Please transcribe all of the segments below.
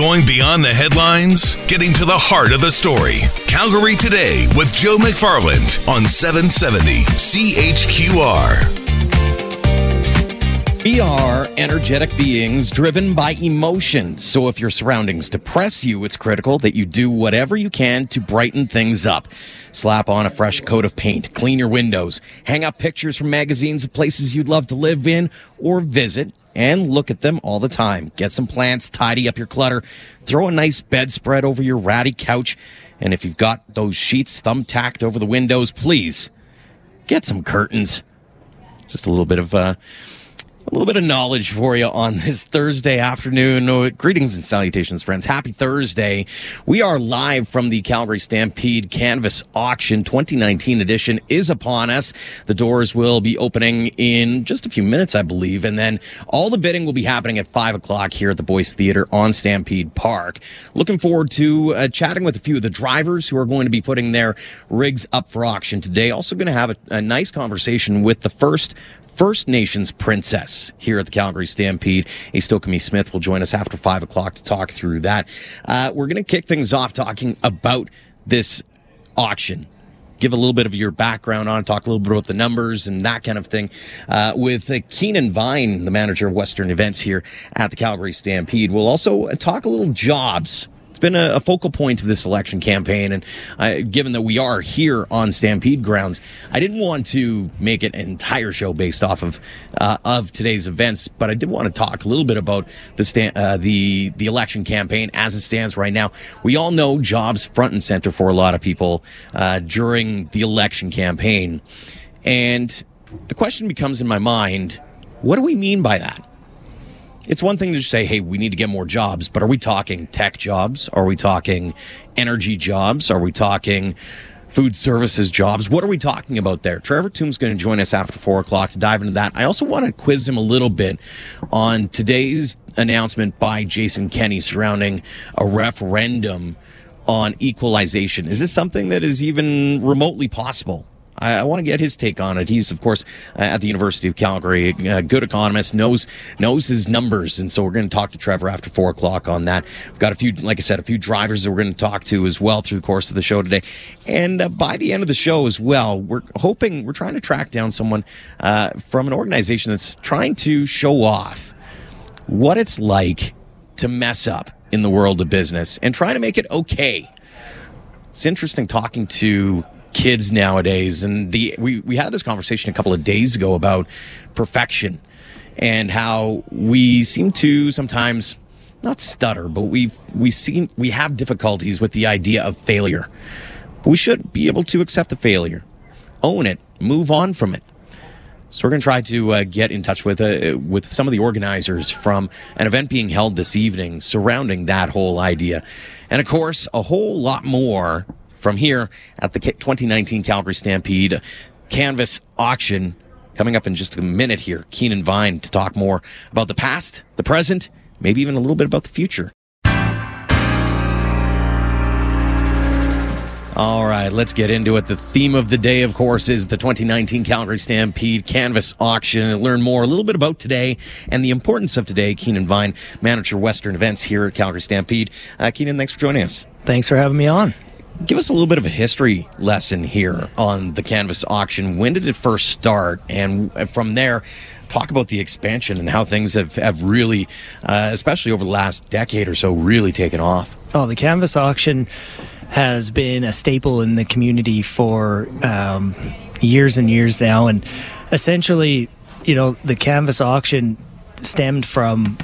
Going beyond the headlines, getting to the heart of the story. Calgary Today with Joe McFarland on 770 CHQR. We are energetic beings driven by emotion. So if your surroundings depress you, it's critical that you do whatever you can to brighten things up. Slap on a fresh coat of paint, clean your windows, hang up pictures from magazines of places you'd love to live in or visit and look at them all the time. Get some plants, tidy up your clutter, throw a nice bedspread over your ratty couch, and if you've got those sheets thumbtacked over the windows, please get some curtains. Just a little bit of uh a little bit of knowledge for you on this Thursday afternoon. Greetings and salutations, friends. Happy Thursday. We are live from the Calgary Stampede Canvas Auction 2019 edition is upon us. The doors will be opening in just a few minutes, I believe. And then all the bidding will be happening at five o'clock here at the Boyce Theater on Stampede Park. Looking forward to uh, chatting with a few of the drivers who are going to be putting their rigs up for auction today. Also going to have a, a nice conversation with the first First Nations princess here at the Calgary Stampede. Astokami Smith will join us after five o'clock to talk through that. Uh, we're going to kick things off talking about this auction give a little bit of your background on, talk a little bit about the numbers and that kind of thing, uh, with uh, Keenan Vine, the manager of Western Events here at the Calgary Stampede. We'll also talk a little jobs been a, a, focal point of this election campaign. And uh, given that we are here on Stampede grounds, I didn't want to make an entire show based off of uh, of today's events, but I did want to talk a little bit about the uh, the the election campaign as it stands right now. We all know jobs front and center for a lot of people uh, during the election campaign, and the question becomes in my mind: What do we mean by that? It's one thing to say, hey, we need to get more jobs, but are we talking tech jobs? Are we talking energy jobs? Are we talking food services jobs? What are we talking about there? Trevor Tombe's going to join us after four o'clock to dive into that. I also want to quiz him a little bit on today's announcement by Jason Kenney surrounding a referendum on equalization. Is this something that is even remotely possible? I, I want to get his take on it. He's, of course, uh, at the University of Calgary, a good economist, knows knows his numbers, and so we're going to talk to Trevor after four o'clock on that. We've got a few, like I said, a few drivers that we're going to talk to as well through the course of the show today, and uh, by the end of the show as well, we're hoping we're trying to track down someone uh, from an organization that's trying to show off what it's like to mess up in the world of business and trying to make it okay. It's interesting talking to kids nowadays. And the we, we had this conversation a couple of days ago about perfection and how we seem to sometimes not stutter, but we've we seem we have difficulties with the idea of failure. But we should be able to accept the failure, own it, move on from it. So we're going to try to uh, get in touch with uh, with some of the organizers from an event being held this evening surrounding that whole idea, and of course a whole lot more from here at the 2019 Calgary Stampede Canvas auction. Coming up in just a minute here, Keenan Vine to talk more about the past, the present, maybe even a little bit about the future. All right, let's get into it. The theme of the day, of course, is the 2019 Calgary Stampede Canvas Auction. And learn more a little bit about today and the importance of today. Keenan Vine, manager Western Events here at Calgary Stampede. Uh, Keenan, thanks for joining us. Thanks for having me on. Give us a little bit of a history lesson here on the canvas auction. When did it first start? And from there, talk about the expansion and how things have, have really, uh, especially over the last decade or so, really taken off. Oh, the canvas auction has been a staple in the community for um, years and years now. And essentially, you know, the canvas auction stemmed from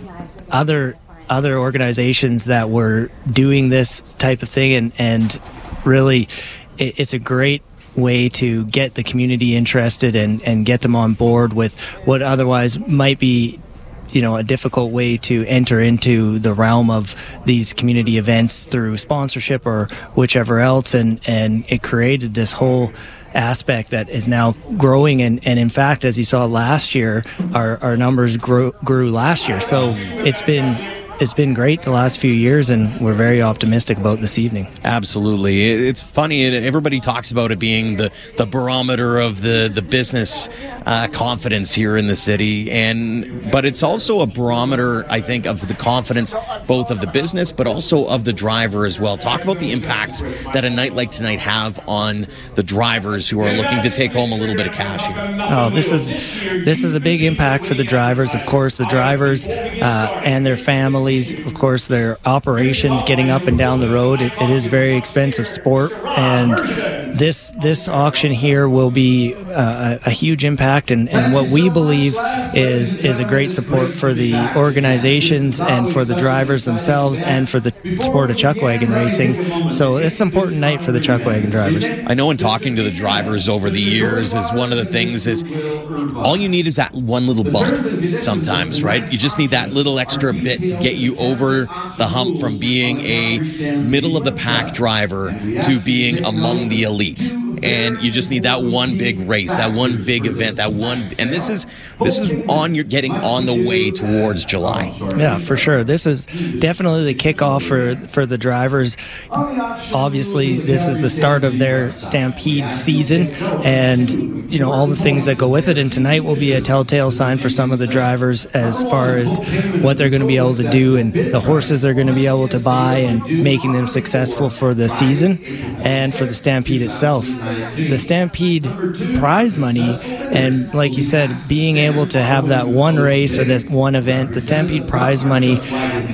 other other organizations that were doing this type of thing and and really, it, it's a great way to get the community interested and, and get them on board with what otherwise might be you know a difficult way to enter into the realm of these community events through sponsorship or whichever else. And and it created this whole aspect that is now growing. And, and in fact as you saw last year our, our numbers grew grew last year. So it's been it's been great the last few years, and we're very optimistic about this evening. Absolutely, it's funny. Everybody talks about it being the the barometer of the the business uh, confidence here in the city, and but it's also a barometer, I think, of the confidence both of the business but also of the driver as well. Talk about the impact that a night like tonight have on the drivers who are looking to take home a little bit of cash. Here. Oh, this is this is a big impact for the drivers. Of course, the drivers uh, and their families. Of course, their operations getting up and down the road. it, it is very expensive sport, and this this auction here will be uh, a, huge impact, and, and what we believe is is a great support for the organizations and for the drivers themselves and for the sport of chuck wagon racing. So it's an important night for the chuck wagon drivers. I know in talking to the drivers over the years is one of the things is all you need is that one little bump sometimes, right? You just need that little extra bit to get you over the hump from being a middle of the pack driver to being among the elite Eight and you just need that one big race, that one big event, that one. And this is this is on you're getting on the way towards July. Yeah, for sure. This is definitely the kickoff for for the drivers. Obviously, this is the start of their Stampede season, and you know all the things that go with it. And tonight will be a telltale sign for some of the drivers as far as what they're going to be able to do and the horses they're going to be able to buy and making them successful for the season and for the Stampede itself the Stampede prize money, and like you said, being able to have that one race or this one event, the Stampede prize money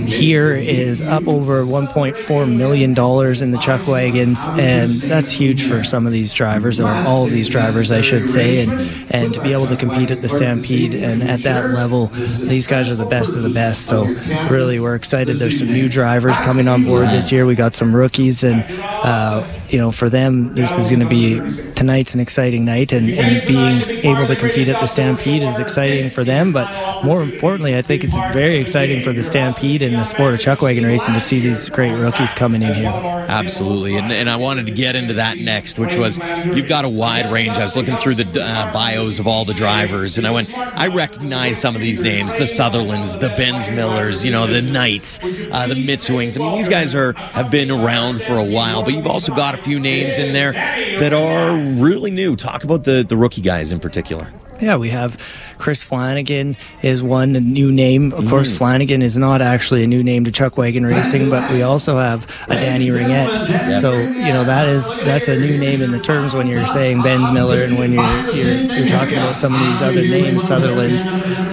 here is up over 1.4 million dollars in the chuck wagons, and that's huge for some of these drivers, or all of these drivers, I should say, and and to be able to compete at the Stampede and at that level, these guys are the best of the best. So really, we're excited. There's some new drivers coming on board this year. We got some rookies, and uh, you know, for them, this is going to be tonight's an exciting night, and, and being able to compete at the Stampede is exciting for them. But more importantly, I think it's very exciting for the Stampede and the sport of chuckwagon racing to see these great rookies coming in here. Absolutely, and, and I wanted to get into that next, which was you've got a wide range. I was looking through the uh, bios of all the drivers, and I went, I recognize some of these names: the Sutherlands, the Bensmillers, you know, the Knights, uh, the Mitsuings. I mean, these guys are have been around for a while, but you've also got a few names in there that are really new. Talk about the the rookie guys in particular particular. Yeah, we have Chris Flanagan is one new name. Of mm. course, Flanagan is not actually a new name to Chuck Wagon Racing, but we also have a Danny Ringuette. So you know that is that's a new name in the terms when you're saying Bensmiller and when you're you're, you're talking about some of these other names, Sutherlands.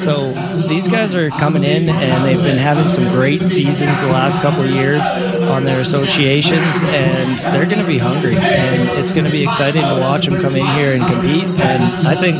So these guys are coming in and they've been having some great seasons the last couple of years on their associations, and they're going to be hungry, and it's going to be exciting to watch them come in here and compete. And I think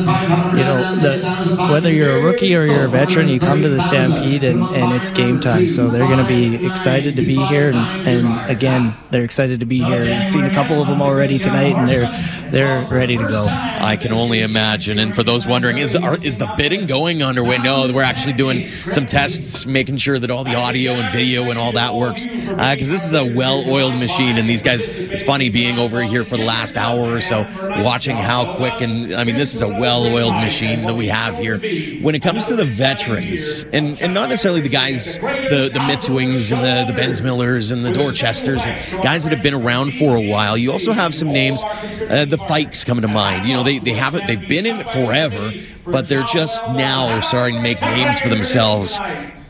you know, the, whether you're a rookie or you're a veteran, you come to the Stampede and, and it's game time. So they're going to be excited to be here. And, and again, they're excited to be here. You've seen a couple of them already tonight, and they're they're ready to go. I can only imagine. And for those wondering, is are, is the bidding going underway? No, we're actually doing some tests, making sure that all the audio and video and all that works. Because uh, this is a well-oiled machine, and these guys. It's funny being over here for the last hour or so, watching how quick and I mean, this is a well-oiled machine that we have here. When it comes to the veterans, and and not necessarily the guys, the the Mitsuings and the the Bensmillers and the Dorchesters, and guys that have been around for a while. You also have some names. Uh, the Fikes coming to mind. You know, they, they haven't they've been in it forever, but they're just now are starting to make names for themselves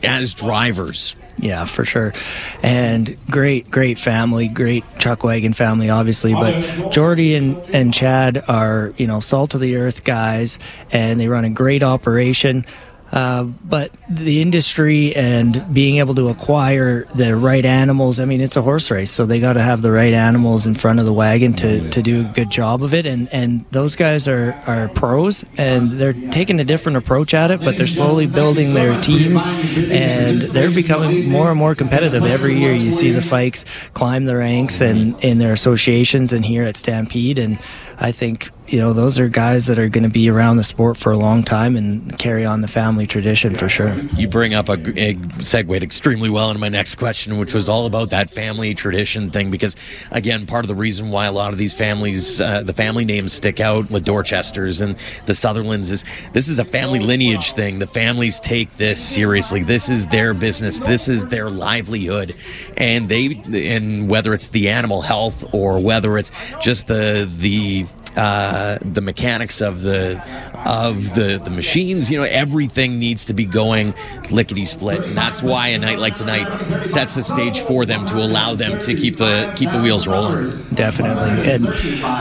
as drivers. Yeah, for sure. And great, great family, great chuck wagon family, obviously. But Jordy and, and Chad are, you know, salt of the earth guys, and they run a great operation. Uh, but the industry and being able to acquire the right animals, I mean, it's a horse race, so they got to have the right animals in front of the wagon to, to do a good job of it. And, and those guys are, are pros and they're taking a different approach at it, but they're slowly building their teams and they're becoming more and more competitive every year. You see the Fikes climb the ranks and in their associations and here at Stampede. And I think you know those are guys that are going to be around the sport for a long time and carry on the family tradition for sure. You bring up a, a segued extremely well into my next question, which was all about that family tradition thing. Because again, part of the reason why a lot of these families, uh, the family names stick out with Dorchesters and the Sutherlands, is this is a family lineage thing. The families take this seriously. This is their business. This is their livelihood, and they and whether it's the animal health or whether it's just the the uh, the mechanics of the of the the machines. You know, everything needs to be going lickety split, and that's why a night like tonight sets the stage for them to allow them to keep the keep the wheels rolling. Definitely, and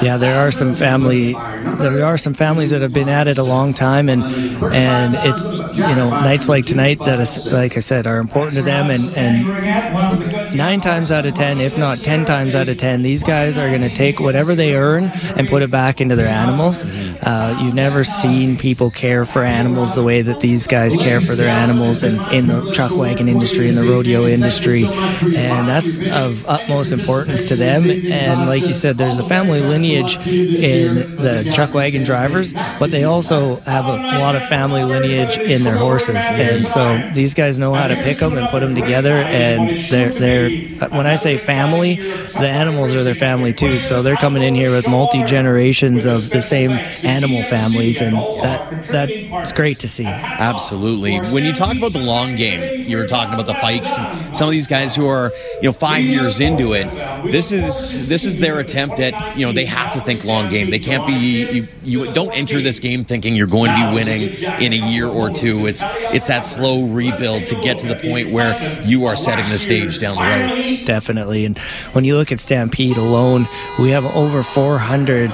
yeah, there are some family there are some families that have been at it a long time, and and it's you know nights like tonight that is like I said are important to them, and and nine times out of ten, if not ten times out of ten, these guys are going to take whatever they earn and put it back into their animals. Uh, you've never seen people care for animals the way that these guys care for their animals, and in the chuck wagon industry, in the rodeo industry, and that's of utmost importance to them. And like you said, there's a family lineage in the chuck wagon drivers, but they also have a lot of family lineage in their horses, and so these guys know how to pick them and put them together. And they're they're when I say family, the animals are their family too. So they're coming in here with multi generations of the same animal families, and that that's great to see. Absolutely. When you talk about the long game, you were talking about the Fikes and some of these guys who are you know five years into it. This is this is their attempt at you know they have to think long game. They can't be you you don't enter this game thinking you're going to be winning in a year or two. It's it's that slow rebuild to get to the point where you are setting the stage down the road. Definitely. And when you look at Stampede alone, we have over 400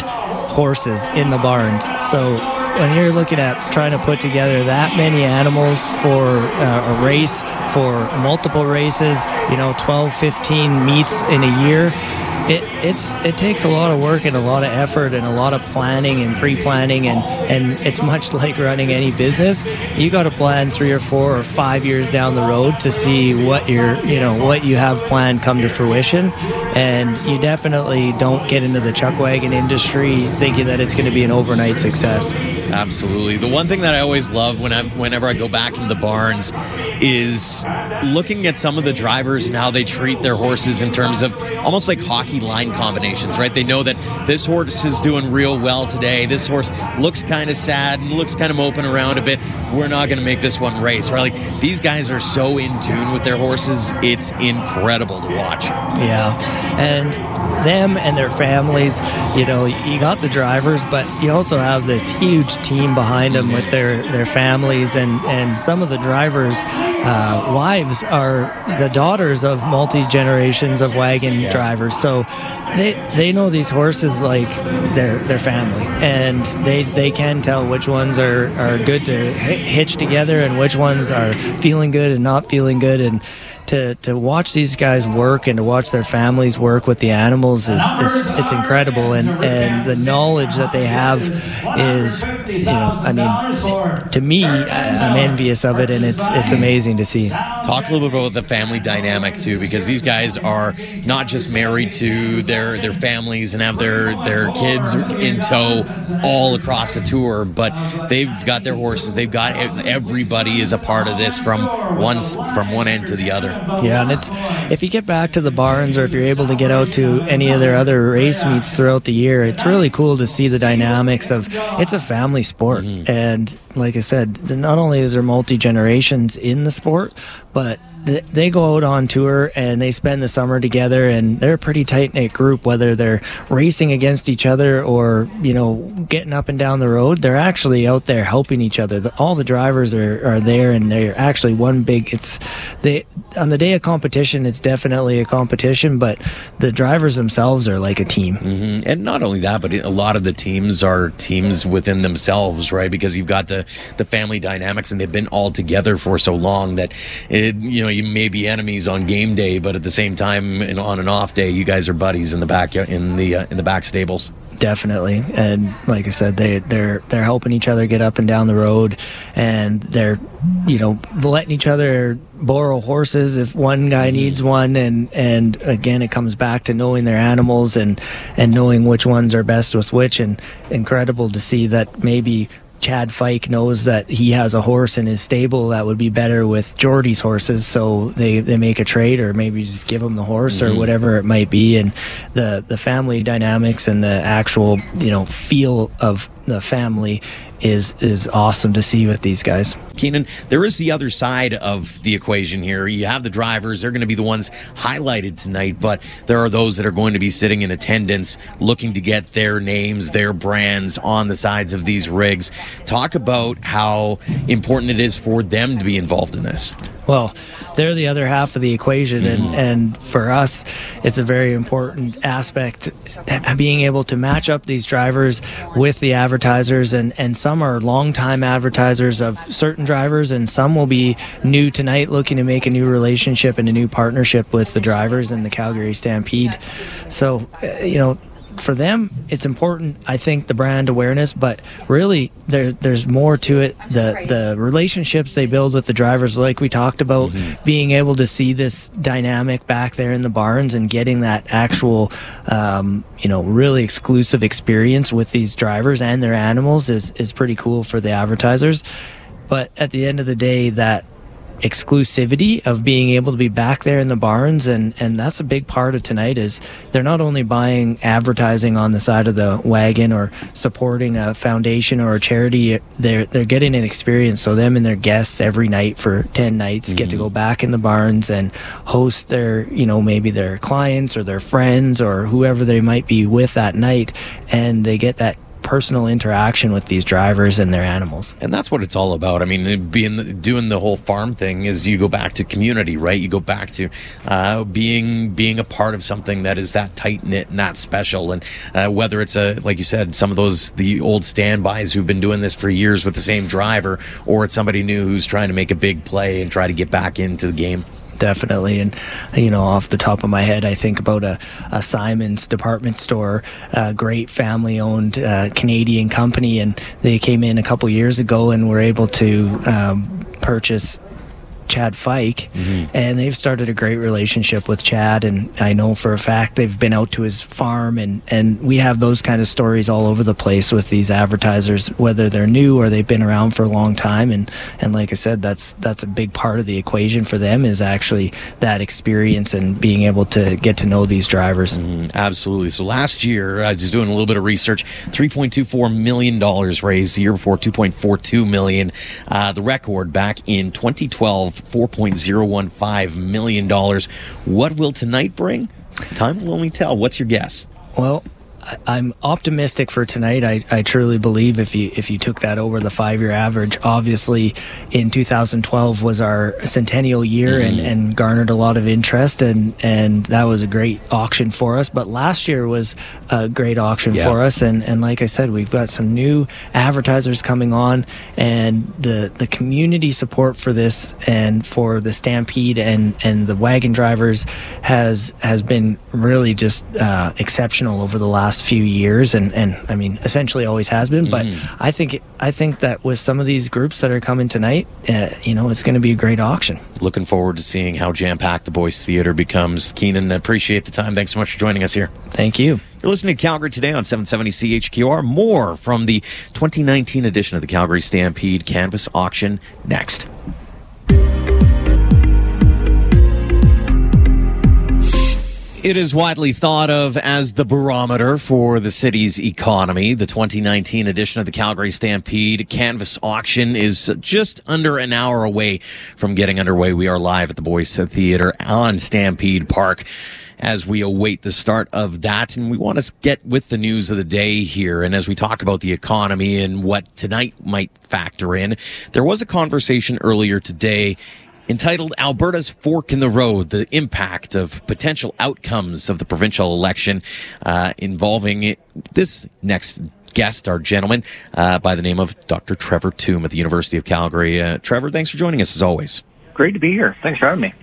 horses in the barns. So when you're looking at trying to put together that many animals for uh, a race, for multiple races, you know, 12, 15 meets in a year, it, it's it takes a lot of work and a lot of effort and a lot of planning and pre-planning and and it's much like running any business. You got to plan three or four or five years down the road to see what you're you know what you have planned come to fruition, and you definitely don't get into the chuck wagon industry thinking that it's going to be an overnight success. Absolutely. The one thing that I always love when I whenever I go back into the barns is looking at some of the drivers and how they treat their horses in terms of almost like hockey line combinations, right? They know that this horse is doing real well today. This horse looks kind of sad and looks kind of moping around a bit. We're not going to make this one race, right? Like these guys are so in tune with their horses. It's incredible to watch. Yeah. And them and their families, you know, you got the drivers, but you also have this huge team behind them with their, their families and, and some of the drivers' uh, wives are the daughters of multi generations of wagon yeah. drivers. So they they know these horses like their their family, and they they can tell which ones are are good to hitch together and which ones are feeling good and not feeling good and to to watch these guys work and to watch their families work with the animals is, is it's incredible and and the knowledge that they have is you know I mean to me I, am envious of it and it's it's amazing to see. Talk a little bit about the family dynamic too because these guys are not just married to their their families and have their their kids in tow all across the tour but they've got their horses they've got everybody is a part of this from one from one end to the other. Yeah, and it's if you get back to the barns or if you're able to get out to any of their other race meets throughout the year, it's really cool to see the dynamics of it's a family sport. Mm-hmm. And like I said, not only is there multi generations in the sport, but they go out on tour and they spend the summer together and they're a pretty tight knit group whether they're racing against each other or you know getting up and down the road. They're actually out there helping each other. The, all the drivers are, are there and they're actually one big it's they on the day of competition it's definitely a competition but the drivers themselves are like a team. Mm-hmm. and not only that but a lot of the teams are teams within themselves right? Because you've got the the family dynamics and they've been all together for so long that it, you know you may be enemies on game day, but at the same time, on an off day, you guys are buddies in the back in the uh, in the back stables. Definitely. And like i said they they're they're helping each other get up and down the road and they're you know letting each other borrow horses if one guy mm-hmm. needs one. And and again it comes back to knowing their animals and and knowing which ones are best with which. And incredible to see that maybe Chad Fike knows that he has a horse in his stable that would be better with Jordy's horses, so they, they make a trade or maybe just give him the horse mm-hmm. or whatever it might be. And the the family dynamics and the actual you know feel of the family is is awesome to see with these guys. Keenan, there is the other side of the equation here. You have the drivers; they're going to be the ones highlighted tonight, but there are those that are going to be sitting in attendance, looking to get their names, their brands on the sides of these rigs. Talk about how important it is for them to be involved in this. Well, they're the other half of the equation, and, mm-hmm. and for us, it's a very important aspect being able to match up these drivers with the advertisers, and, and some are longtime advertisers of certain drivers, and some will be new tonight looking to make a new relationship and a new partnership with the drivers and the Calgary Stampede. So, uh, you know, for them, it's important. I think the brand awareness, but really there there's more to it. The the relationships they build with the drivers, like we talked about, mm-hmm. being able to see this dynamic back there in the barns and getting that actual, um, you know, really exclusive experience with these drivers and their animals is is pretty cool for the advertisers. But at the end of the day, that exclusivity of being able to be back there in the barns and and that's a big part of tonight is they're not only buying advertising on the side of the wagon or supporting a foundation or a charity they're they're getting an experience so them and their guests every night for 10 nights mm-hmm. get to go mm-hmm. back in the barns and host their you know maybe their clients or their friends or whoever they might be with that night and they get that personal interaction with these drivers and their animals. And that's what it's all about. I mean, being doing the whole farm thing is you go back to community, right? You go back to uh, being being a part of something that is that tight knit and that special. And uh, whether it's a like you said, some of those the old standbys who've been doing this for years with the same driver, or it's somebody new who's trying to make a big play and try to get back into the game definitely. And you know, off the top of my head, I think about a, a Simons department store, a great family-owned uh, Canadian company, and they came in a couple years ago and were able to um, purchase Chad Fike, mm-hmm. and they've started a great relationship with Chad. And I know for a fact they've been out to his farm, and and we have those kind of stories all over the place with these advertisers, whether they're new or they've been around for a long time. And and like I said, that's that's a big part of the equation for them is actually that experience and being able to get to know these drivers. Mm, absolutely. So last year, I was just doing a little bit of research. Three point two four million dollars raised. The year before, two point four two million. Uh, the record back in 2012 $4.015 million. What will tonight bring? Time will only tell. What's your guess? Well, I'm optimistic for tonight. I, I truly believe if you if you took that over the five year average, obviously in 2012 was our centennial year mm-hmm. and, and garnered a lot of interest and and that was a great auction for us. But last year was a great auction yeah. for us and, and like I said, we've got some new advertisers coming on and the the community support for this and for the Stampede and and the wagon drivers has has been really just uh, exceptional over the last last few years, and, and I mean, essentially always has been. But mm-hmm. I think I think that with some of these groups that are coming tonight, uh, you know, it's going to be a great auction. Looking forward to seeing how jam packed the Boyce Theater becomes. Keenan, appreciate the time. Thanks so much for joining us here. Thank you. You're listening to Calgary today on 770 CHQR. More from the 2019 edition of the Calgary Stampede Canvas Auction next. It is widely thought of as the barometer for the city's economy. The 2019 edition of the Calgary Stampede Canvas Auction is just under an hour away from getting underway. We are live at the Boyce Theater on Stampede Park as we await the start of that. And we want to get with the news of the day here. And as we talk about the economy and what tonight might factor in, there was a conversation earlier today entitled Alberta's Fork in the Road, the impact of potential outcomes of the provincial election uh, involving this next guest, our gentleman, uh, by the name of Dr. Trevor Tombe at the University of Calgary. Uh, Trevor, thanks for joining us as always. Great to be here. Thanks for having me.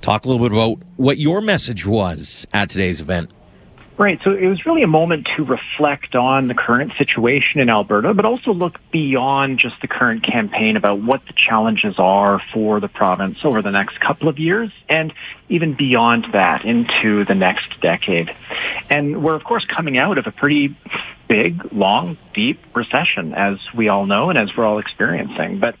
Talk a little bit about what your message was at today's event. Right. So it was really a moment to reflect on the current situation in Alberta, but also look beyond just the current campaign about what the challenges are for the province over the next couple of years and even beyond that into the next decade. And we're, of course, coming out of a pretty big, long, deep recession, as we all know and as we're all experiencing. But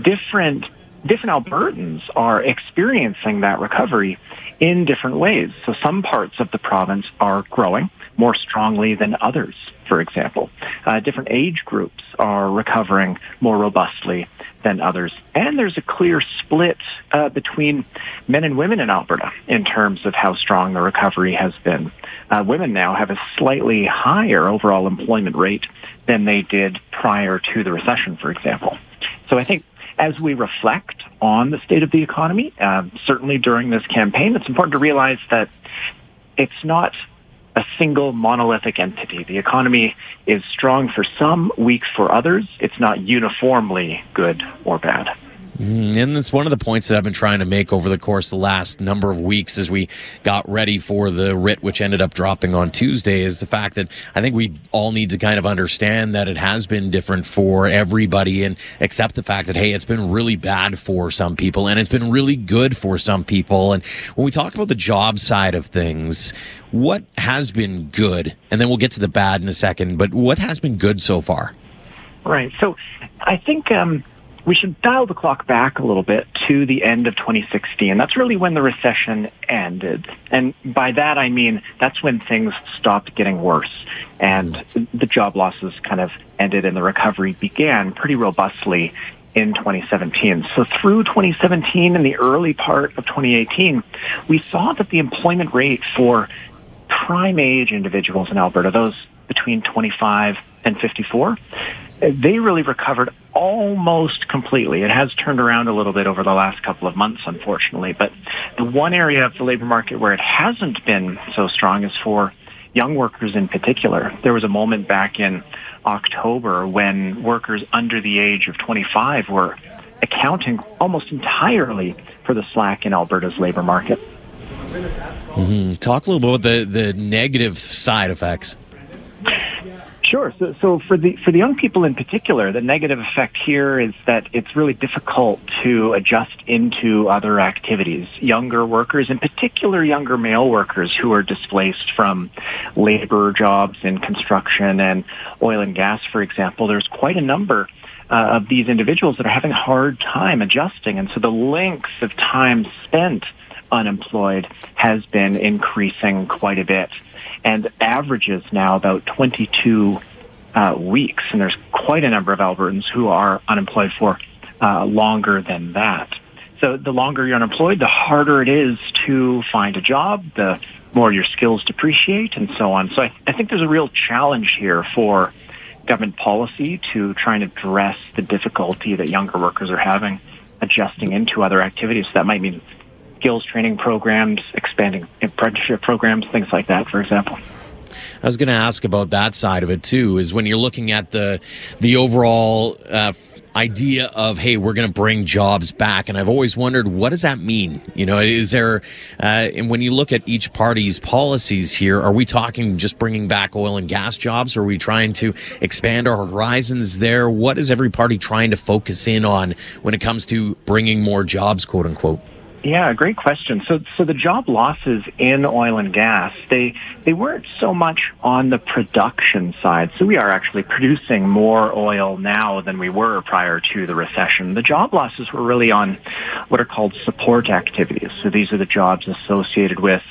different different Albertans are experiencing that recovery in different ways. So some parts of the province are growing more strongly than others, for example. Uh, different age groups are recovering more robustly than others. And there's a clear split uh, between men and women in Alberta in terms of how strong the recovery has been. Uh, women now have a slightly higher overall employment rate than they did prior to the recession, for example. So I think as we reflect on the state of the economy, uh, certainly during this campaign, it's important to realize that it's not a single monolithic entity. The economy is strong for some, weak for others. It's not uniformly good or bad. Mm, and that's one of the points that I've been trying to make over the course of the last number of weeks as we got ready for the writ, which ended up dropping on Tuesday, is the fact that I think we all need to kind of understand that it has been different for everybody and accept the fact that, hey, it's been really bad for some people and it's been really good for some people. And when we talk about the job side of things, what has been good? And then we'll get to the bad in a second, but what has been good so far? Right. So I think, um, we should dial the clock back a little bit to the end of 2016. That's really when the recession ended. And by that I mean that's when things stopped getting worse and the job losses kind of ended and the recovery began pretty robustly in 2017. So through 2017 and the early part of 2018, we saw that the employment rate for prime age individuals in Alberta, those between 25 and 54, they really recovered almost completely. It has turned around a little bit over the last couple of months, unfortunately. But the one area of the labor market where it hasn't been so strong is for young workers in particular. There was a moment back in October when workers under the age of 25 were accounting almost entirely for the slack in Alberta's labor market. Mm-hmm. Talk a little bit about the, the negative side effects. Sure. So, so for the for the young people in particular, the negative effect here is that it's really difficult to adjust into other activities. Younger workers, in particular, younger male workers who are displaced from labor jobs in construction and oil and gas, for example. There's quite a number uh, of these individuals that are having a hard time adjusting, and so the length of time spent unemployed has been increasing quite a bit and averages now about 22 uh, weeks. And there's quite a number of Albertans who are unemployed for uh, longer than that. So the longer you're unemployed, the harder it is to find a job, the more your skills depreciate, and so on. So I, I think there's a real challenge here for government policy to try and address the difficulty that younger workers are having adjusting into other activities. So that might mean skills training programs, expanding apprenticeship programs, things like that, for example. I was going to ask about that side of it too. Is when you're looking at the the overall uh, idea of hey, we're going to bring jobs back, and I've always wondered what does that mean. You know, is there? Uh, and when you look at each party's policies here, are we talking just bringing back oil and gas jobs? Or are we trying to expand our horizons there? What is every party trying to focus in on when it comes to bringing more jobs, quote unquote? Yeah, great question. So, so the job losses in oil and gas, they, they weren't so much on the production side. So we are actually producing more oil now than we were prior to the recession. The job losses were really on what are called support activities. So these are the jobs associated with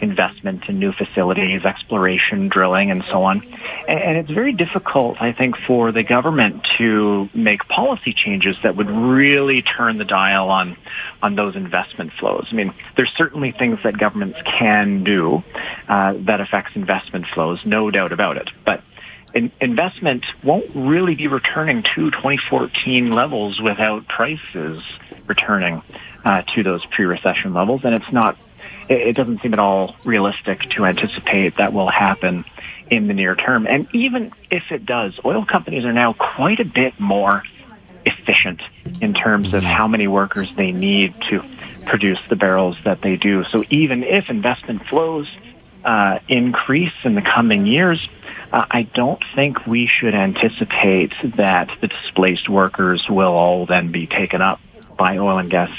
investment in new facilities, exploration, drilling, and so on. And it's very difficult, I think, for the government to make policy changes that would really turn the dial on, on those investment flows. I mean, there's certainly things that governments can do uh, that affects investment flows, no doubt about it. But in, investment won't really be returning to 2014 levels without prices returning uh, to those pre-recession levels, and it's not it doesn't seem at all realistic to anticipate that will happen in the near term. And even if it does, oil companies are now quite a bit more efficient in terms of how many workers they need to produce the barrels that they do. So even if investment flows uh, increase in the coming years, uh, I don't think we should anticipate that the displaced workers will all then be taken up by oil and gas.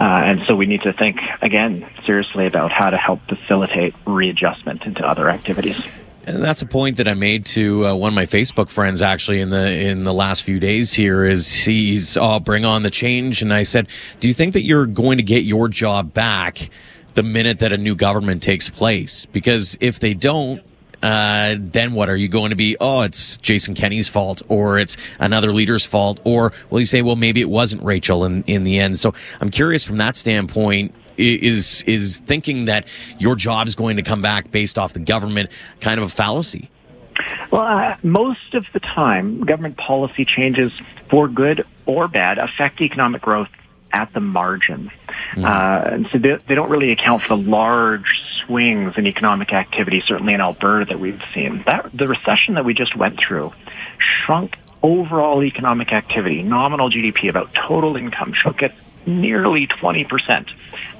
Uh, and so we need to think again seriously about how to help facilitate readjustment into other activities. And that's a point that I made to uh, one of my Facebook friends actually in the in the last few days. Here is he's oh bring on the change, and I said, do you think that you're going to get your job back the minute that a new government takes place? Because if they don't, uh, then what are you going to be? Oh, it's Jason Kenney's fault, or it's another leader's fault, or will you say, well, maybe it wasn't Rachel in in the end? So I'm curious from that standpoint is is thinking that your job is going to come back based off the government kind of a fallacy? Well, uh, most of the time, government policy changes for good or bad affect economic growth at the margin. Mm. Uh, and so they, they, don't really account for the large swings in economic activity, certainly in Alberta, that we've seen. That, the recession that we just went through shrunk overall economic activity, nominal GDP, about total income, shrunk it nearly 20%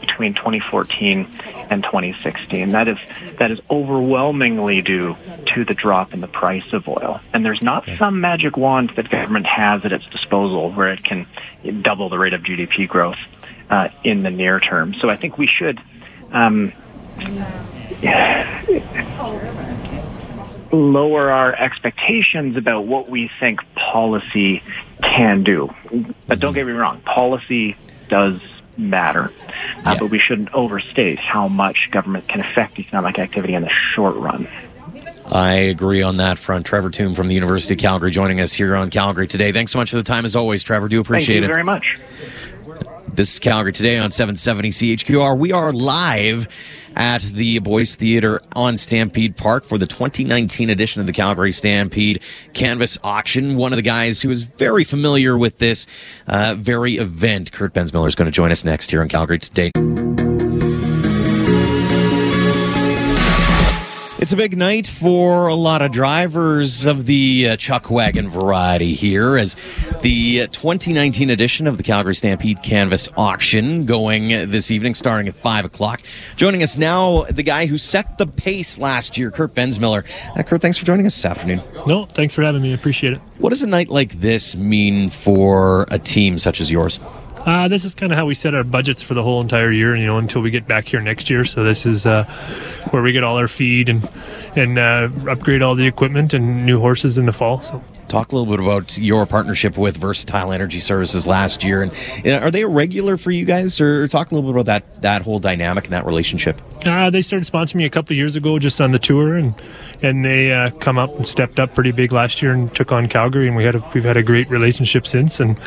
between 2014 and 2016. That is that is overwhelmingly due to the drop in the price of oil. And there's not some magic wand that government has at its disposal where it can double the rate of GDP growth uh, in the near term. So I think we should. Um, lower our expectations about what we think policy can do. But don't get me wrong, policy does matter, uh, yeah. but we shouldn't overstate how much government can affect economic activity in the short run. I agree on that front. Trevor Tombe from the University of Calgary joining us here on Calgary today. Thanks so much for the time as always, Trevor. Do appreciate it. Thank you it. very much. This is Calgary today on 770 CHQR. We are live at the Boyce Theatre on Stampede Park for the 2019 edition of the Calgary Stampede Canvas Auction. One of the guys who is very familiar with this uh, very event, Kurt Bensmiller, is going to join us next here on Calgary today. It's a big night for a lot of drivers of the uh, chuck wagon variety here as the 2019 edition of the Calgary Stampede Canvas Auction going this evening, starting at 5 o'clock. Joining us now, the guy who set the pace last year, Kurt Bensmiller. Uh, Kurt, thanks for joining us this afternoon. No, thanks for having me. Appreciate it. What does a night like this mean for a team such as yours? Uh, this is kind of how we set our budgets for the whole entire year, you know, until we get back here next year. So this is uh, where we get all our feed and and uh, upgrade all the equipment and new horses in the fall. So talk a little bit about your partnership with Versatile Energy Services last year, and are they a regular for you guys, or talk a little bit about that that whole dynamic and that relationship? Uh, they started sponsoring me a couple years ago, just on the tour, and and they uh, come up and stepped up pretty big last year and took on Calgary, and we had a, we've had a great relationship since, and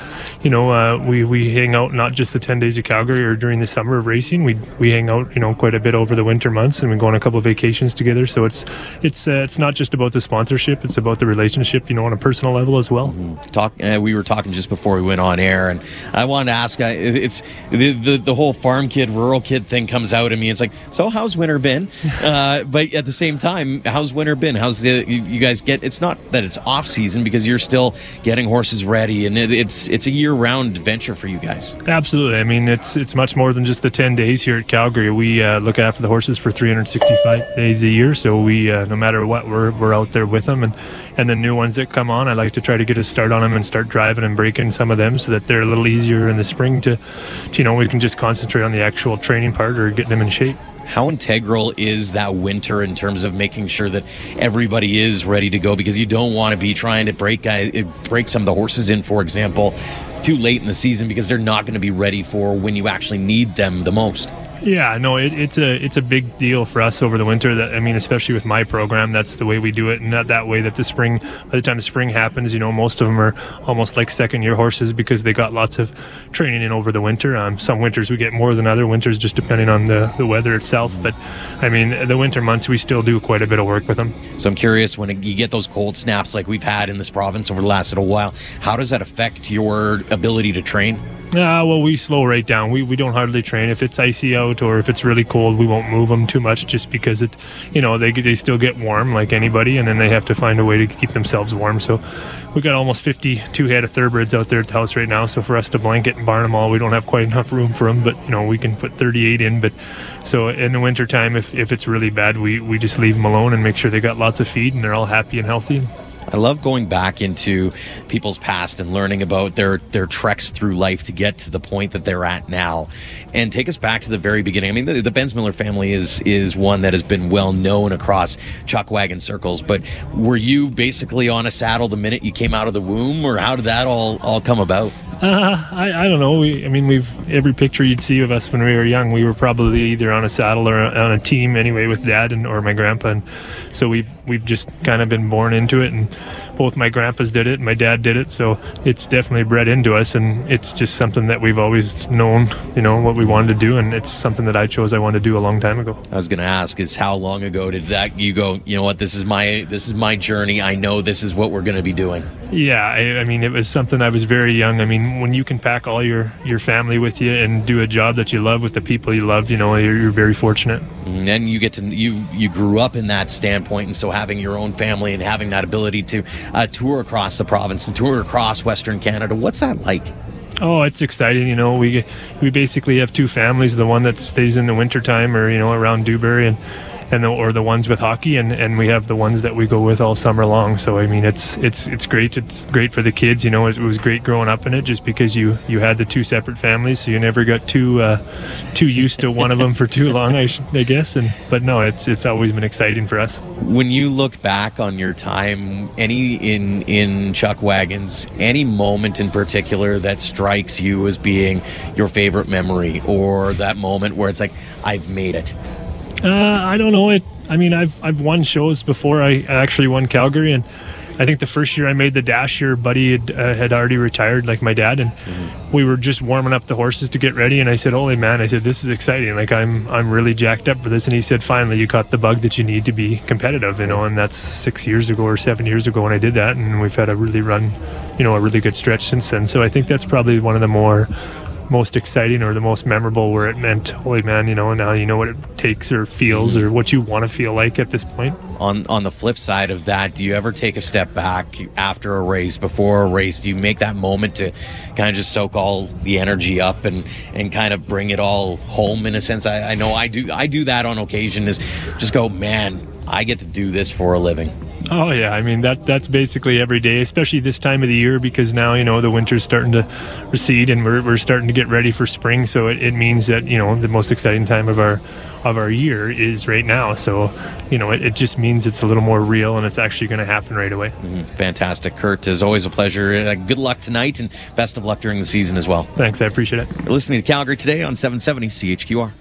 you know uh, we we hang out not just the ten days of Calgary or during the summer of racing, we we hang out you know quite a bit over the winter months, and we go on a couple of vacations together. So it's it's uh, it's not just about the sponsorship; it's about the relationship, you know, on a personal level as well. Mm-hmm. Talk. Uh, we were talking just before we went on air, and I wanted to ask. Uh, it's the, the, the whole farm kid, rural kid thing comes out of me. It's like, so how's winter been? Uh, but at the same time, how's winter been? How's the you, you, guys get? It's not that it's off season because you're still getting horses ready, and it, it's it's a year round adventure for you guys. Absolutely. I mean, it's it's much more than just the ten days here at Calgary. We uh, look after the horses for 365 days a year, so we uh, no matter what, we're we're out there with them and and the new ones that come on, I like to try to get a start on them and start driving and breaking some of them so that they're a little easier in the spring to, to you know, we can just concentrate on the actual training part or getting them in shape. How integral is that winter in terms of making sure that everybody is ready to go? Because you don't want to be trying to break uh, break some of the horses in, for example, too late in the season because they're not going to be ready for when you actually need them the most. Yeah, no, it, it's a it's a big deal for us over the winter. That I mean, especially with my program, that's the way we do it, and not that way that the spring. By the time the spring happens, you know, most of them are almost like second year horses because they got lots of training in over the winter. Um, some winters we get more than other winters, just depending on the the weather itself. But I mean, the winter months we still do quite a bit of work with them. So I'm curious when you get those cold snaps like we've had in this province over the last little while, how does that affect your ability to train? Uh, well, we slow right down. We, we don't hardly train. If it's icy out or if it's really cold, we won't move them too much just because it, you know, they, they still get warm like anybody and then they have to find a way to keep themselves warm. So we got almost 52 head of thoroughbreds out there at the house right now. So for us to blanket and barn them all, we don't have quite enough room for them, but, you know, we can put 38 in. But so in the wintertime, if, if it's really bad, we, we just leave them alone and make sure they got lots of feed and they're all happy and healthy. I love going back into people's past and learning about their their treks through life to get to the point that they're at now, and take us back to the very beginning. I mean, the, the Bensmiller family is is one that has been well known across chuck wagon circles. But were you basically on a saddle the minute you came out of the womb, or how did that all all come about? Uh, I, I don't know. We, I mean, we've every picture you'd see of us when we were young, we were probably either on a saddle or on a team anyway with dad and or my grandpa, and so we've we've just kind of been born into it and both my grandpas did it and my dad did it so it's definitely bred into us and it's just something that we've always known you know what we wanted to do and it's something that i chose i wanted to do a long time ago. I was going to ask is how long ago did that you go you know what this is my this is my journey i know this is what we're going to be doing? Yeah I, I, mean it was something i was very young i mean when you can pack all your your family with you and do a job that you love with the people you love you know you're, you're very fortunate. And then you get to you you grew up in that standpoint and so having your own family and having that ability to uh, tour across the province and tour across Western Canada. What's that like? Oh, it's exciting. You know, we we basically have two families. The one that stays in the wintertime or you know around Dewberry and and the, or the ones with hockey, and, and we have the ones that we go with all summer long. So I mean, it's it's it's great. It's great for the kids. You know, it, it was great growing up in it, just because you you had the two separate families, so you never got too uh, too used to one of them for too long. I, I guess. And but no, it's it's always been exciting for us. When you look back on your time, any in in chuck wagons, any moment in particular that strikes you as being your favorite memory, or that moment where it's like I've made it. Uh, I don't know. It. I mean, I've I've won shows before. I actually won Calgary, and I think the first year I made the dash, your buddy had, uh, had already retired, like my dad, and mm-hmm. we were just warming up the horses to get ready. And I said, "Holy man!" I said, "This is exciting. Like I'm I'm really jacked up for this." And he said, "Finally, you caught the bug that you need to be competitive." You know, and that's six years ago or seven years ago when I did that, and we've had a really run, you know, a really good stretch since then. So I think that's probably one of the more most exciting or the most memorable where it meant, holy man, you know, now you know what it takes or feels or what you want to feel like at this point. On on the flip side of that, do you ever take a step back after a race, before a race? Do you make that moment to kind of just soak all the energy up and and kind of bring it all home in a sense? I, I know I do I do that on occasion is just go, man, I get to do this for a living. Oh yeah, I mean that that's basically every day, especially this time of the year because now you know the winter's starting to recede and we're, we're starting to get ready for spring. So it, it means that you know the most exciting time of our of our year is right now. So you know it, it just means it's a little more real and it's actually going to happen right away. Mm-hmm. Fantastic, Kurt. Is always a pleasure. Uh, good luck tonight and best of luck during the season as well. Thanks, I appreciate it. You're listening to Calgary today on 770 CHQR.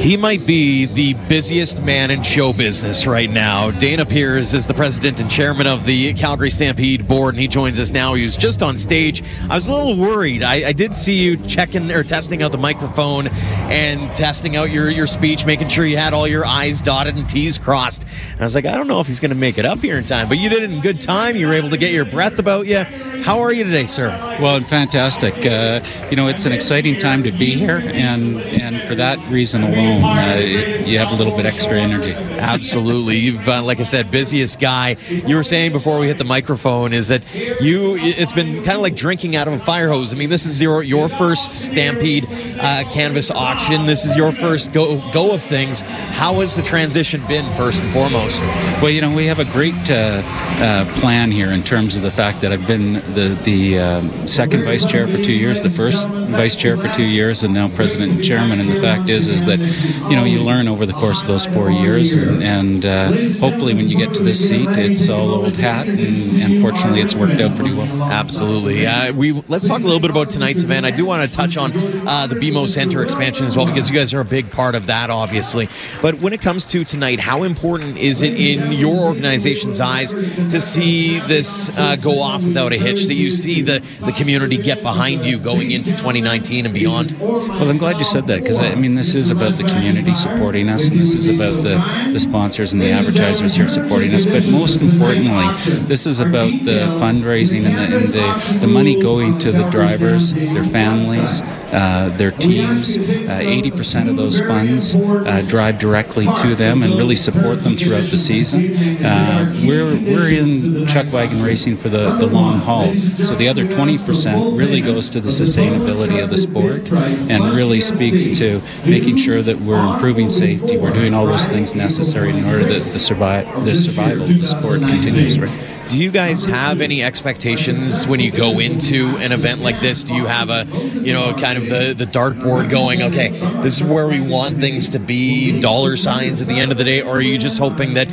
He might be the busiest man in show business right now. Dana Peers is the president and chairman of the Calgary Stampede board, and he joins us now. He was just on stage. I was a little worried. I, I did see you checking or testing out the microphone and testing out your, your speech, making sure you had all your I's dotted and T's crossed. And I was like, I don't know if he's going to make it up here in time, but you did it in good time. You were able to get your breath about you. How are you today, sir? Well, I'm fantastic. Uh, you know, it's an exciting time to be here, and and for that reason alone uh, you have a little bit extra energy. Absolutely. You've, uh, like I said, busiest guy. You were saying before we hit the microphone is that you, it's been kind of like drinking out of a fire hose. I mean, this is your, your first Stampede uh, canvas auction. This is your first go, go of things. How has the transition been, first and foremost? Well, you know, we have a great uh, uh, plan here in terms of the fact that I've been the, the um, second vice chair for two years, the first vice chair for two years, and now president and chairman. And the fact is, is that you know you learn over the course of those four years, and, and uh, hopefully when you get to this seat, it's all old hat, and, and fortunately it's worked out pretty well. Absolutely. Uh, we let's talk a little bit about tonight's event. I do want to touch on uh, the BMO Center expansion as well because you guys are a big part of that, obviously. But when it comes to tonight, how important is it in your organization's eyes to see this uh, go off without a hitch? That you see the the community get behind you going into 2019 and beyond? Well, I'm glad you said that because I mean this is about the community supporting us, and this is about the, the sponsors and the advertisers here supporting us. But most importantly, this is about the fundraising and the, and the, the money going to the drivers, their families, uh, their teams. Uh, 80% of those funds uh, drive directly to them and really support them throughout the season. Uh, we're, we're in chuck wagon racing for the, the long haul. So the other 20% really goes to the sustainability of the sport and really speaks to making sure that we're improving safety. We're doing all those things necessary in order that the, survive, the survival of the sport continues. Right? Do you guys have any expectations when you go into an event like this? Do you have a, you know, kind of the, the dartboard going, okay, this is where we want things to be, dollar signs at the end of the day? Or are you just hoping that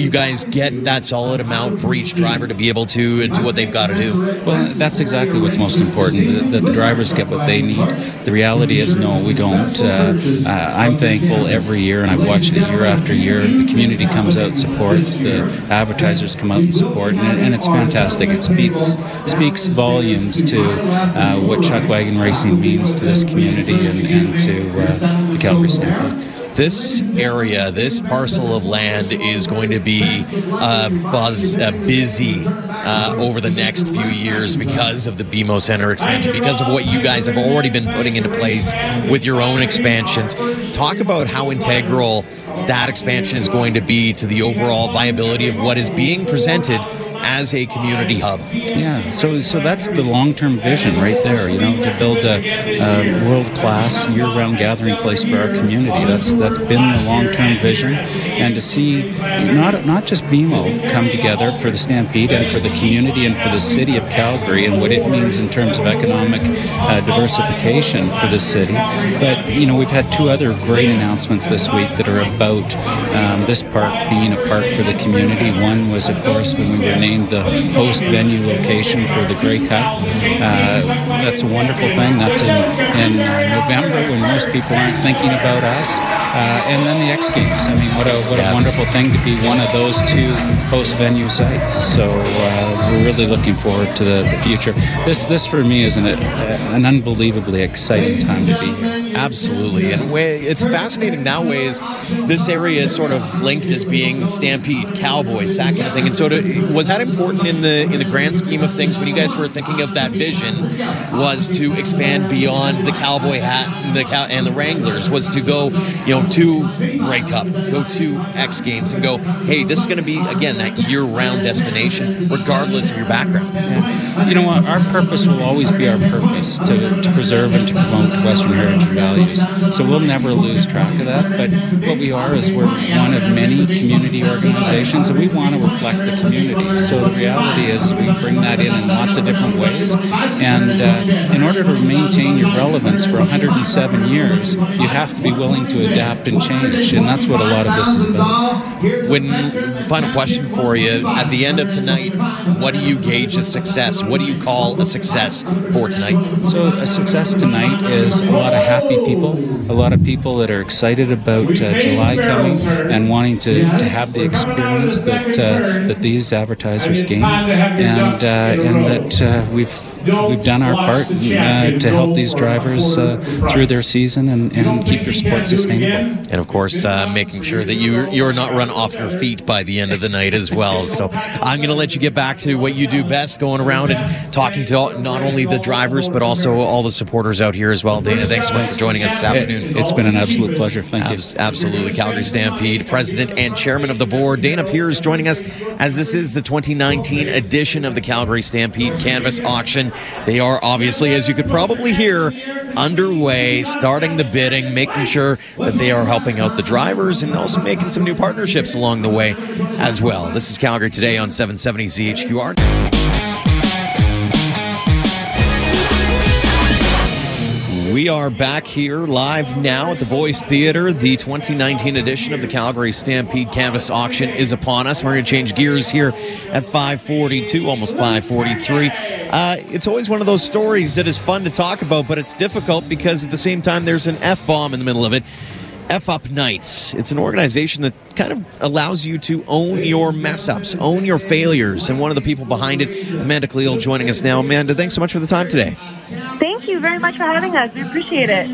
you guys get that solid amount for each driver to be able to do what they've got to do? Well, that's exactly what's most important, that the drivers get what they need. The reality is, no, we don't. Uh, uh, I'm thankful every year, and I've watched it year after year. The community comes out, and supports, the advertisers come out and support and, and it's fantastic. It speaks speaks volumes to uh, what chuck wagon racing means to this community and, and to uh, the Calgary Stampede this area, this parcel of land is going to be uh, buzz, uh, busy uh, over the next few years because of the BMO Center expansion, because of what you guys have already been putting into place with your own expansions. Talk about how integral that expansion is going to be to the overall viability of what is being presented as a community hub. Yeah, so so that's the long-term vision right there. You know, to build a, a world-class year-round gathering place for our community. That's that's been the long-term vision, and to see not not just BMO come together for the Stampede and for the community and for the city of Calgary and what it means in terms of economic uh, diversification for the city. But you know, we've had two other great announcements this week that are about um, this park being a park for the community. One was, of course, when we were named the host venue location for the Grey Cup. Uh, that's a wonderful thing. That's in, in uh, November when most people aren't thinking about us. Uh, and then the X Games. I mean, what a what a wonderful thing to be one of those two host venue sites. So uh, we're really looking forward to the, the, future. This this for me is an, an unbelievably exciting time to be here. Absolutely, and it's fascinating now. Ways this area is sort of linked as being Stampede, Cowboys, that kind of thing. And so, to, was that important in the in the grand scheme of things when you guys were thinking of that vision? Was to expand beyond the cowboy hat and the cow and the Wranglers? Was to go, you know, to Grey Cup, go to X Games, and go, hey, this is going to be again that year-round destination, regardless of your background. Yeah. You know what? Our purpose will always be our purpose to, to preserve and to promote Western heritage values. So we'll never lose track of that. But what we are is we're one of many community organizations, and we want to reflect the community. So the reality is we bring that in in lots of different ways. And uh, in order to maintain your relevance for 107 years, you have to be willing to adapt and change. And that's what a lot of this is about. When final question for you at the end of tonight, what do you gauge as success? What do you call a success for tonight? So a success tonight is a lot of happy people, a lot of people that are excited about uh, July coming and wanting to, to have the experience that uh, that these advertisers gain, and uh, and that uh, we've we've done our part uh, to help these drivers uh, through their season and, and, keep their sport sustainable. And of course, uh, making sure that you you're not run off your feet by the end of the night as well. So I'm going to let you get back to what you do best, going around and talking to not only the drivers but also all the supporters out here as well. Dana, thanks so much for joining us this afternoon. It, has been an absolute pleasure. Thank Abs- you. Absolutely, Calgary Stampede president and chairman of the board, Dana Peers, joining us as this is the 2019 edition of the Calgary Stampede Canvas Auction. They are obviously, as you could probably hear, underway, starting the bidding, making sure that they are helping out the drivers and also making some new partnerships along the way as well. This is Calgary Today on 770 CHQR. We are back here live now at the Boyce Theatre. The 2019 edition of the Calgary Stampede Canvas Auction is upon us. We're going to change gears here at 542, almost 543. Uh, it's always one of those stories that is fun to talk about, but it's difficult because at the same time there's an F bomb in the middle of it. F Up Nights. It's an organization that kind of allows you to own your mess ups, own your failures. And one of the people behind it, Amanda Cleal, joining us now. Amanda, thanks so much for the time today. Thank you very much for having us. We appreciate it.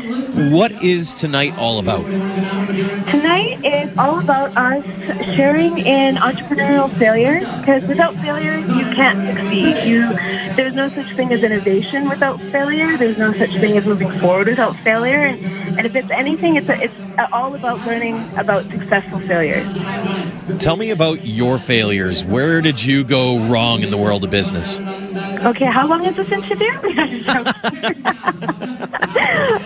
What is tonight all about? Tonight is all about us sharing in entrepreneurial failures because without failures you can't succeed. You there's no such thing as innovation without failure. There's no such thing as moving forward without failure. And, and if it's anything, it's a, it's all about learning about successful failures. Tell me about your failures. Where did you go wrong in the world of business? Okay, how long is this interview?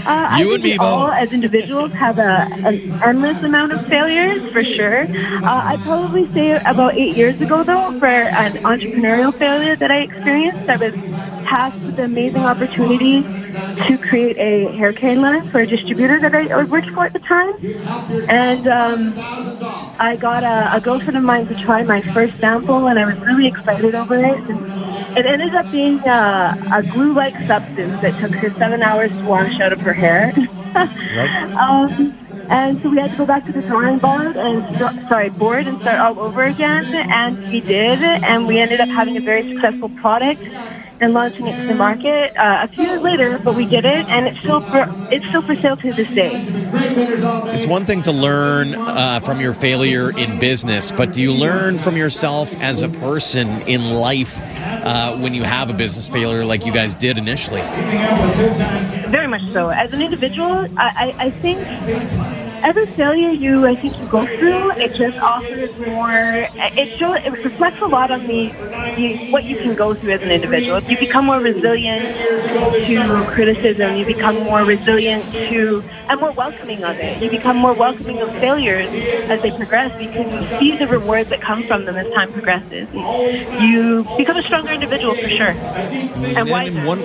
uh, you and me both. All as individuals have a, an endless amount of failures for sure. Uh, I'd probably say about eight years ago though, for an entrepreneurial failure that I experienced, I was tasked with an amazing opportunity to create a hair care line for a distributor that I worked for at the time. And um, I got a, a girlfriend of mine to try my first sample, and I was really excited over it. And it ended up being a, a glue-like substance that took her seven hours to wash out of her hair. um, and so we had to go back to the drawing board and sorry board and start all over again. And we did, and we ended up having a very successful product and launching it to the market uh, a few years later, but we did it, and it's still for, it's still for sale to this day. It's one thing to learn uh, from your failure in business, but do you learn from yourself as a person in life uh, when you have a business failure like you guys did initially? Very much so. As an individual, I, I, I think every failure you I think you go through, it just offers more. It shows it reflects a lot on the, the what you can go through as an individual. You become more resilient to criticism, you become more resilient to and more welcoming of it. You become more welcoming of failures as they progress because you see the rewards that come from them as time progresses. You become a stronger individual for sure. And, why? one,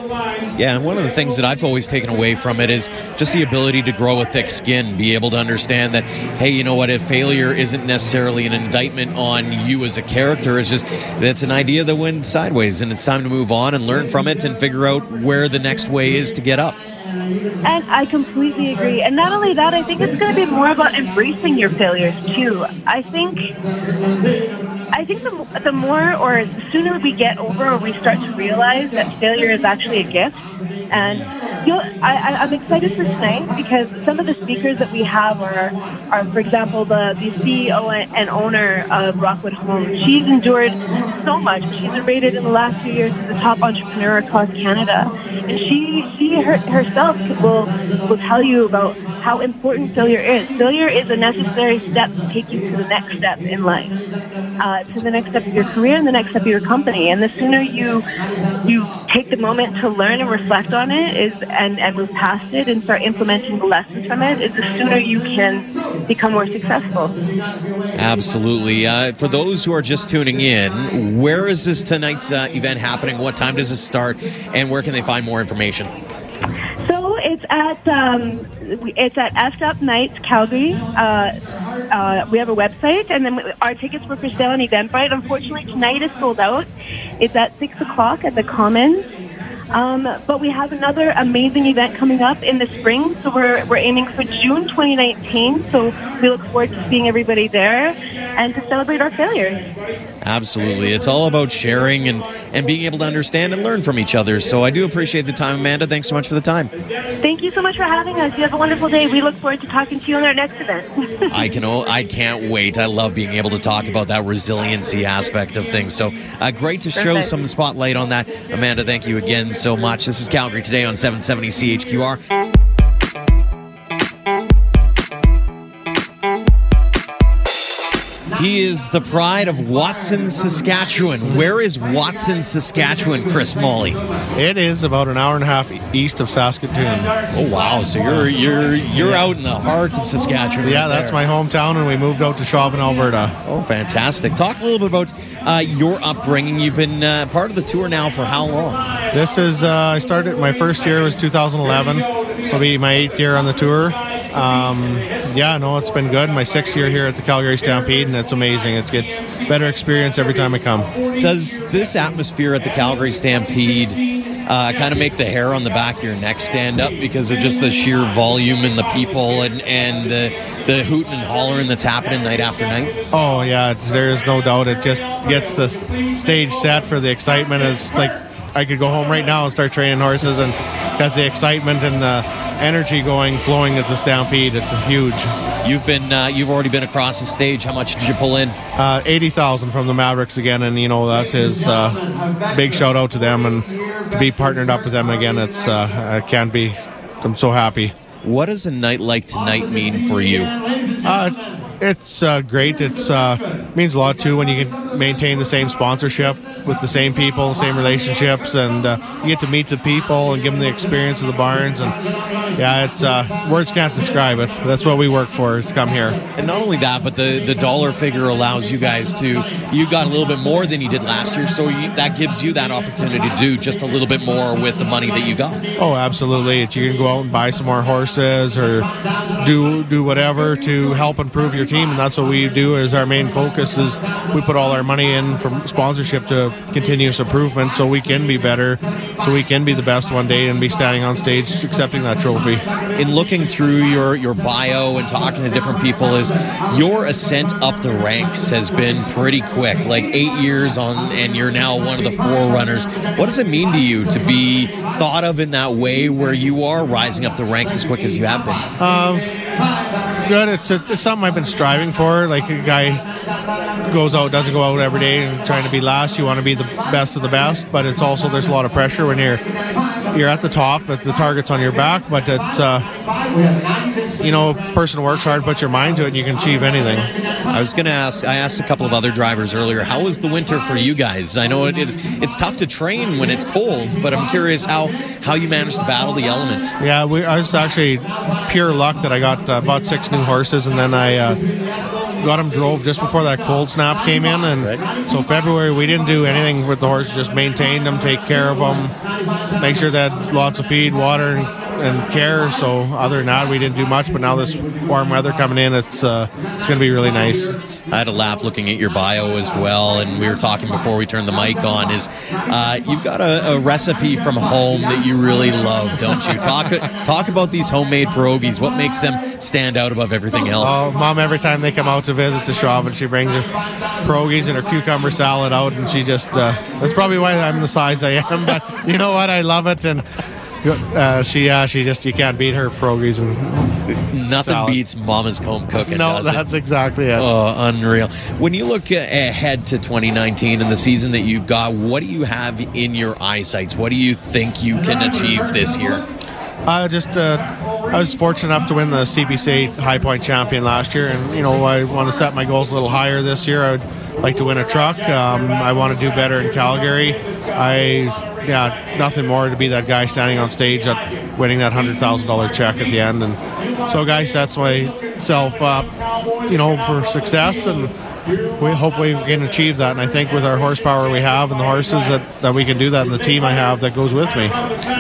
yeah, and one of the things that I've always taken away from it is just the ability to grow a thick skin, be able to understand that, hey, you know what, if failure isn't necessarily an indictment on you as a character, it's just that's an idea that went sideways, and it's time to move on and learn from it and figure out where the next way is to get up. And I completely agree. And not only that, I think it's going to be more about embracing your failures too. I think I think the, the more or the sooner we get over or we start to realize that failure is actually a gift. And I, I'm excited for tonight because some of the speakers that we have are, are for example, the, the CEO and owner of Rockwood Homes. She's endured so much. She's been rated in the last few years as the top entrepreneur across Canada. And she, she her, herself will, will tell you about how important failure is. Failure is a necessary step to take you to the next step in life uh, to the next step of your career and the next step of your company. And the sooner you you take the moment to learn and reflect on it is and, and move past it and start implementing the lessons from it, is the sooner you can become more successful. Absolutely. Uh, for those who are just tuning in, where is this tonight's uh, event happening? What time does it start? And where can they find more information? So it's at um, it's at F Up Nights Calgary. Uh, uh, we have a website, and then our tickets were for sale on Eventbrite. Unfortunately, tonight is sold out. It's at six o'clock at the Commons. Um, but we have another amazing event coming up in the spring, so we're, we're aiming for June 2019. So we look forward to seeing everybody there and to celebrate our failures. Absolutely. It's all about sharing and, and being able to understand and learn from each other. So I do appreciate the time, Amanda. Thanks so much for the time. Thank you so much for having us. You have a wonderful day. We look forward to talking to you on our next event. I can. I can't wait. I love being able to talk about that resiliency aspect of things. So uh, great to show Perfect. some spotlight on that, Amanda. Thank you again so much. This is Calgary today on 770 CHQR. He is the pride of Watson, Saskatchewan. Where is Watson, Saskatchewan, Chris Molle? It is about an hour and a half east of Saskatoon. Oh wow! So you're you're you're yeah. out in the heart of Saskatchewan. Yeah, right that's my hometown, and we moved out to Chauvin, Alberta. Oh, fantastic! Talk a little bit about uh, your upbringing. You've been uh, part of the tour now for how long? This is uh, I started my first year was 2011. It'll be my eighth year on the tour. Um, yeah, no, it's been good. My sixth year here at the Calgary Stampede, and it's amazing. It gets better experience every time I come. Does this atmosphere at the Calgary Stampede uh, kind of make the hair on the back of your neck stand up because of just the sheer volume and the people and and the, the hooting and hollering that's happening night after night? Oh yeah, there is no doubt. It just gets the stage set for the excitement. It's like I could go home right now and start training horses, and has the excitement and the energy going, flowing at the Stampede. It's a huge. You've been uh, you've already been across the stage. How much did you pull in? Uh, Eighty thousand from the Mavericks again, and you know that is uh, big shout out to them, and to be partnered up with them again, it's uh, I can't be. I'm so happy. What does a night like tonight mean for you? Uh, it's uh, great. It's uh, means a lot too when you can maintain the same sponsorship with the same people, same relationships, and uh, you get to meet the people and give them the experience of the barns. And yeah, it's uh, words can't describe it. That's what we work for is to come here. And not only that, but the the dollar figure allows you guys to you got a little bit more than you did last year, so you, that gives you that opportunity to do just a little bit more with the money that you got. Oh, absolutely! It's, you can go out and buy some more horses or do do whatever to help improve your team, and that's what we do. Is our main focus is we put all our money in from sponsorship to continuous improvement, so we can be better, so we can be the best one day and be standing on stage accepting that trophy. In looking through your your bio and talking to different people, is your ascent up the ranks has been pretty quick, like eight years on, and you're now one of the forerunners. What does it mean to you to be thought of in that way, where you are rising up the ranks as quick as you have been? Um, good. It's, a, it's something I've been striving for. Like a guy goes out, doesn't go out every day and trying to be last. You want to be the best of the best, but it's also there's a lot of pressure when you're you're at the top, but the target's on your back. But it's uh, you know, a person works hard, puts your mind to it, and you can achieve anything. I was going to ask. I asked a couple of other drivers earlier. How was the winter for you guys? I know it's it's tough to train when it's cold, but I'm curious how how you managed to battle the elements. Yeah, we, I was actually pure luck that I got uh, about six new horses, and then I. Uh, got them drove just before that cold snap came in, and right. so February we didn't do anything with the horses. Just maintained them, take care of them, make sure they had lots of feed, water, and and care. So other than that, we didn't do much. But now this warm weather coming in, it's uh, it's going to be really nice. I had a laugh looking at your bio as well, and we were talking before we turned the mic on. Is uh, you've got a, a, recipe from home that you really love, don't you? Talk talk about these homemade pierogies. What makes them stand out above everything else? Oh, mom! Every time they come out to visit the shop, and she brings her pierogies and her cucumber salad out, and she just uh, that's probably why I'm the size I am. But you know what? I love it, and uh, she yeah she just you can't beat her pierogies and nothing salad. beats mama's home cooking. No, that's it? exactly it. Oh, unreal! When you look ahead to 2019 and the season that you've got, what do you have in your eyesights? What do you think you can achieve this year? I just uh, I was fortunate enough to win the CPC High Point Champion last year, and you know I want to set my goals a little higher this year. I'd like to win a truck. Um, I want to do better in Calgary. I yeah, nothing more to be that guy standing on stage at winning that hundred thousand dollar check at the end. And so, guys, that's myself up, you know, for success and we hopefully we can achieve that. And I think with our horsepower we have and the horses that, that we can do that, and the team I have that goes with me.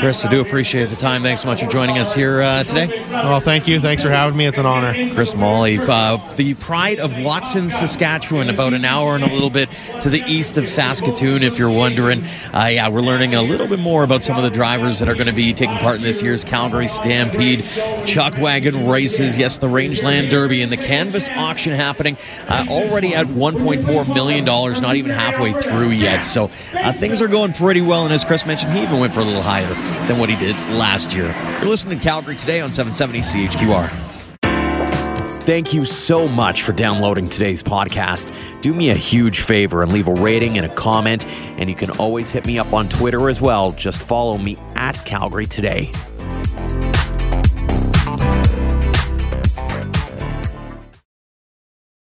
Chris, I do appreciate the time. Thanks so much for joining us here uh, today. Well, thank you. Thanks for having me. It's an honor. Chris Molle, uh, the pride of Watson, Saskatchewan, about an hour and a little bit to the east of Saskatoon, if you're wondering. Uh, yeah, we're learning a little bit more about some of the drivers that are going to be taking part in this year's Calgary Stampede, Chuck Wagon races, yes, the Rangeland Derby, and the Canvas auction happening uh, already at $1.4 million, not even halfway through yet. So uh, things are going pretty well. And as Chris mentioned, he even went for a little higher than what he did last year. You're listening to Calgary today on 770 CHQR. Thank you so much for downloading today's podcast. Do me a huge favor and leave a rating and a comment. And you can always hit me up on Twitter as well. Just follow me at Calgary Today.